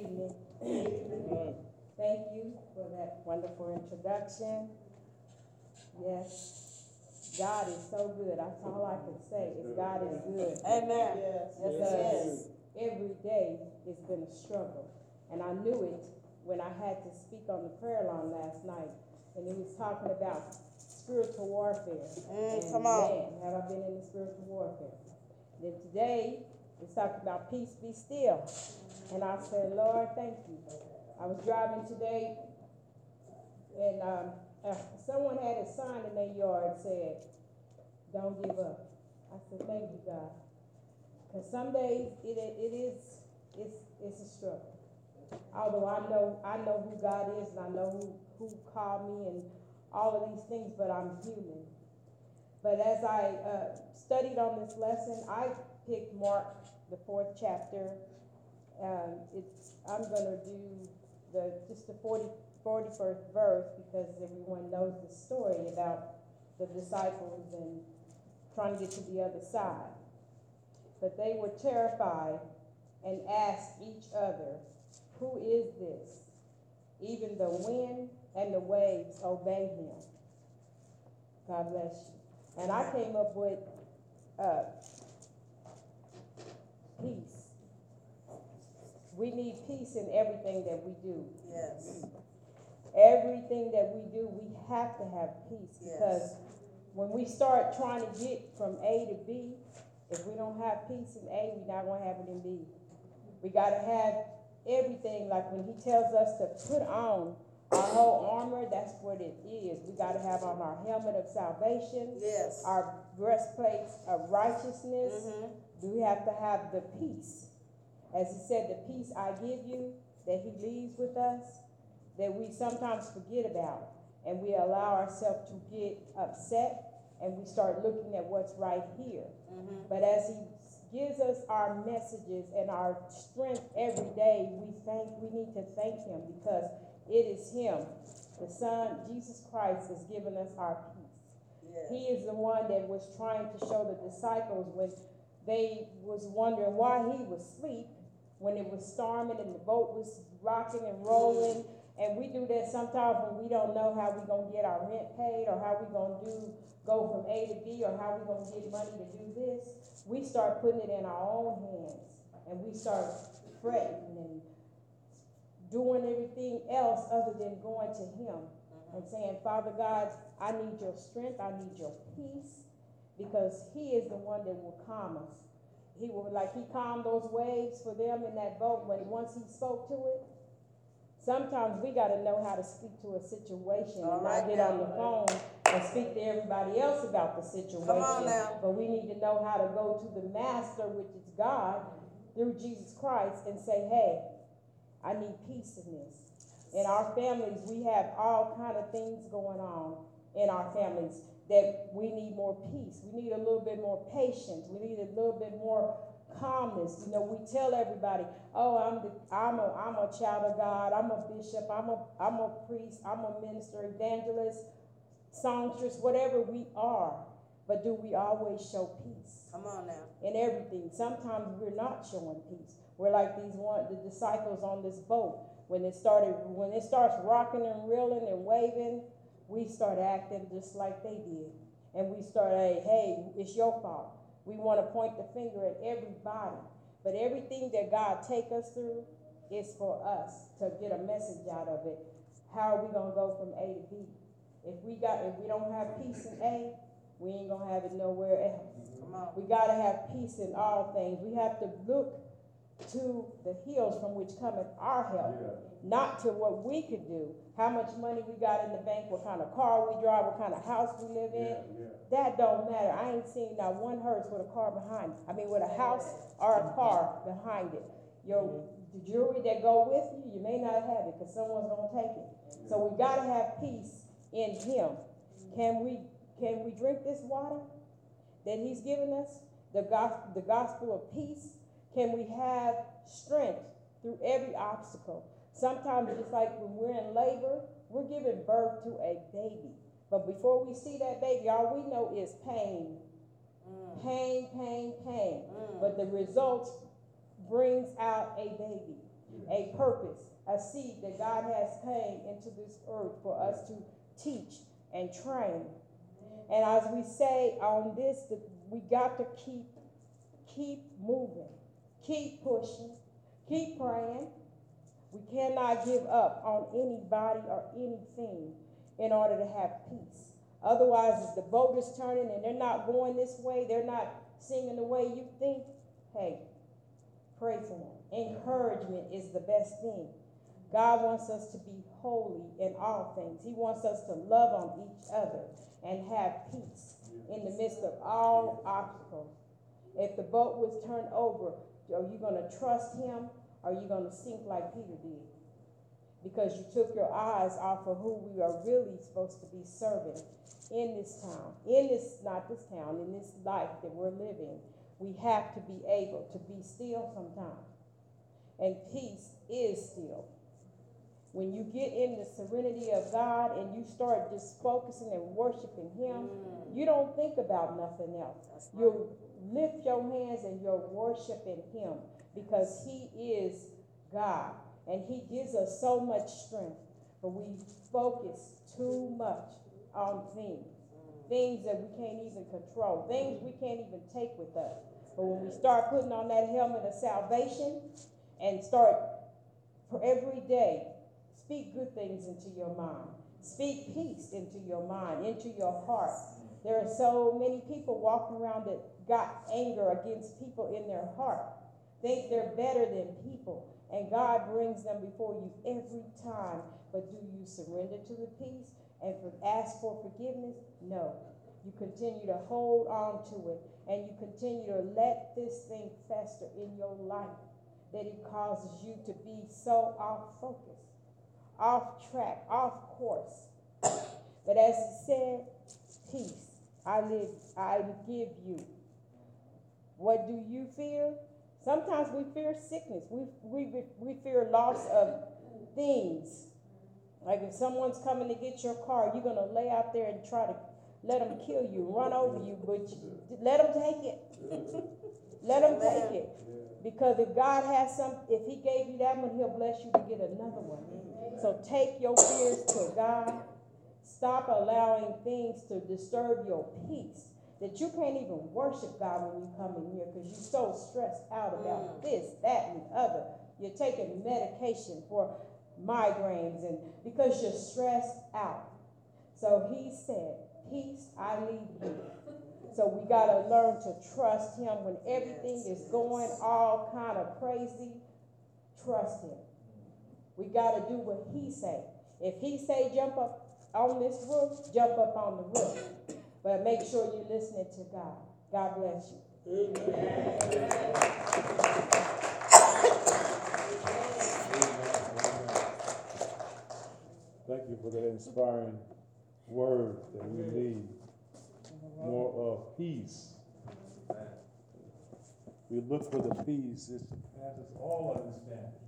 evening. Thank you for that wonderful introduction. Yes, God is so good. That's all I can say, is God is good. Amen. Yes. Because every day it's been a struggle. And I knew it when I had to speak on the prayer line last night. And he was talking about spiritual warfare. Mm, And come on. Man, have I been in the spiritual warfare? Then today, it's talking about peace be still. And I said, Lord, thank you. I was driving today and, um, uh, someone had a sign in their yard said, don't give up. I said, thank you, God. Cause some days it, it is, it's, it's a struggle. Although I know, I know who God is and I know who, who called me and all of these things, but I'm human. But as I, uh, studied on this lesson, I picked Mark, the fourth chapter. Um, it's, I'm gonna do the, just the forty-first verse because everyone knows the story about the disciples and trying to get to the other side. But they were terrified and asked each other, Who is this? Even the wind and the waves obey him. God bless you. And I came up with uh, peace. We need peace in everything that we do. Yes. Everything that we do, we have to have peace Yes. because when we start trying to get from A to B, if we don't have peace in A, we're not gonna have it in B. We gotta have everything, like when he tells us to put on our whole armor, that's what it is. We gotta have on our helmet of salvation, Yes. our breastplates of righteousness. Mhm. We have to have the peace. As he said, the peace I give you, that he leaves with us, that we sometimes forget about. And we allow ourselves to get upset and we start looking at what's right here. Mhm. But as he gives us our messages and our strength every day, we thank, we need to thank him because it is him, the Son, Jesus Christ, has given us our peace. Yes. He is the one that was trying to show the disciples when they was wondering why he was asleep when it was storming and the boat was rocking and rolling. And we do that sometimes when we don't know how we're gonna get our rent paid or how we're gonna do, go from A to B or how we're gonna get money to do this. We start putting it in our own hands and we start fretting and doing everything else other than going to him and mm-hmm. saying, Father God, I need your strength, I need your peace, because he is the one that will calm us. He will, like he calmed those waves for them in that boat when, once he spoke to it. Sometimes we gotta know how to speak to a situation All and right not get now. on the phone and speak to everybody else about the situation. Come on now. But we need to know how to go to the master, which is God, through Jesus Christ and say, hey, I need peace in this. In our families, we have all kind of things going on in our families that we need more peace. We need a little bit more patience. We need a little bit more calmness. You know, we tell everybody, "Oh, I'm the, I'm a, I'm a child of God. I'm a bishop. I'm a, I'm a priest. I'm a minister, evangelist, songstress, whatever we are." But do we always show peace? Come on now. in everything. Sometimes we're not showing peace. We're like these one the disciples on this boat. When it started when it starts rocking and reeling and waving, we start acting just like they did. And we start, hey, hey, it's your fault. We want to point the finger at everybody. But everything that God take us through is for us to get a message out of it. How are we gonna go from A to B? If we got if we don't have peace in A, we ain't gonna have it nowhere else. Come on. We gotta have peace in all things. We have to look to the hills from which cometh our help, not to what we could do. How much money we got in the bank, what kind of car we drive, what kind of house we live in. That don't matter. I ain't seen not one hearse with a car behind it. I mean, with a house or a car behind it. Your, the jewelry that go with you, you may not have it, cause someone's gonna take it. So we gotta have peace in him. Can we, can we drink this water that he's given us? The gospel, the gospel of peace? Can we have strength through every obstacle? Sometimes it's like when we're in labor, we're giving birth to a baby. But before we see that baby, all we know is pain. Mm. Pain, pain, pain. Mm. But the results brings out a baby. a purpose, a seed that God has came into this earth for us to teach and train. And as we say on this, that we got to keep, keep moving, keep pushing, keep praying. We cannot give up on anybody or anything in order to have peace. Otherwise, if the boat is turning and they're not going this way, they're not singing the way you think, hey, pray for them. Encouragement is the best thing. God wants us to be holy in all things. He wants us to love on each other and have peace in the midst of all obstacles. If the boat was turned over, are you going to trust him or are you going to sink like Peter did? Because you took your eyes off of who we are really supposed to be serving in this town, in this, not this town, in this life that we're living. We have to be able to be still sometimes. And peace is still. When you get in the serenity of God and you start just focusing and worshiping Him, mm. you don't think about nothing else. That's right. You lift your hands and you're worshiping Him because He is God and He gives us so much strength. But we focus too much on things, mm. things that we can't even control, things we can't even take with us. But when we start putting on that helmet of salvation and start for every day, speak good things into your mind. Speak peace into your mind, into your heart. There are so many people walking around that got anger against people in their heart, think they're better than people, and God brings them before you every time. But do you surrender to the peace and ask for forgiveness? No. You continue to hold on to it, and you continue to let this thing fester in your life that it causes you to be so off focus, off track, off course. But as he said, peace I live, I give you. What do you fear? Sometimes we fear sickness. We, we, we fear loss of things. Like if someone's coming to get your car, you're gonna lay out there and try to let them kill you, run over you, but you, let them take it. let them take it. Because if God has some, if He gave you that one, He'll bless you to get another one. So take your fears to God. Stop allowing things to disturb your peace. That you can't even worship God when you come in here because you're so stressed out about mm. this, that, and the other. You're taking medication for migraines and because you're stressed out. So he said, Peace I leave you. So we gotta learn to trust him when everything is going all kind of crazy. Trust him. We gotta do what he say. If he say jump up on this roof, jump up on the roof. But make sure you're listening to God. God bless you. Amen. Thank you for that inspiring word that we need. More of peace. We look for the peace that passes all understanding.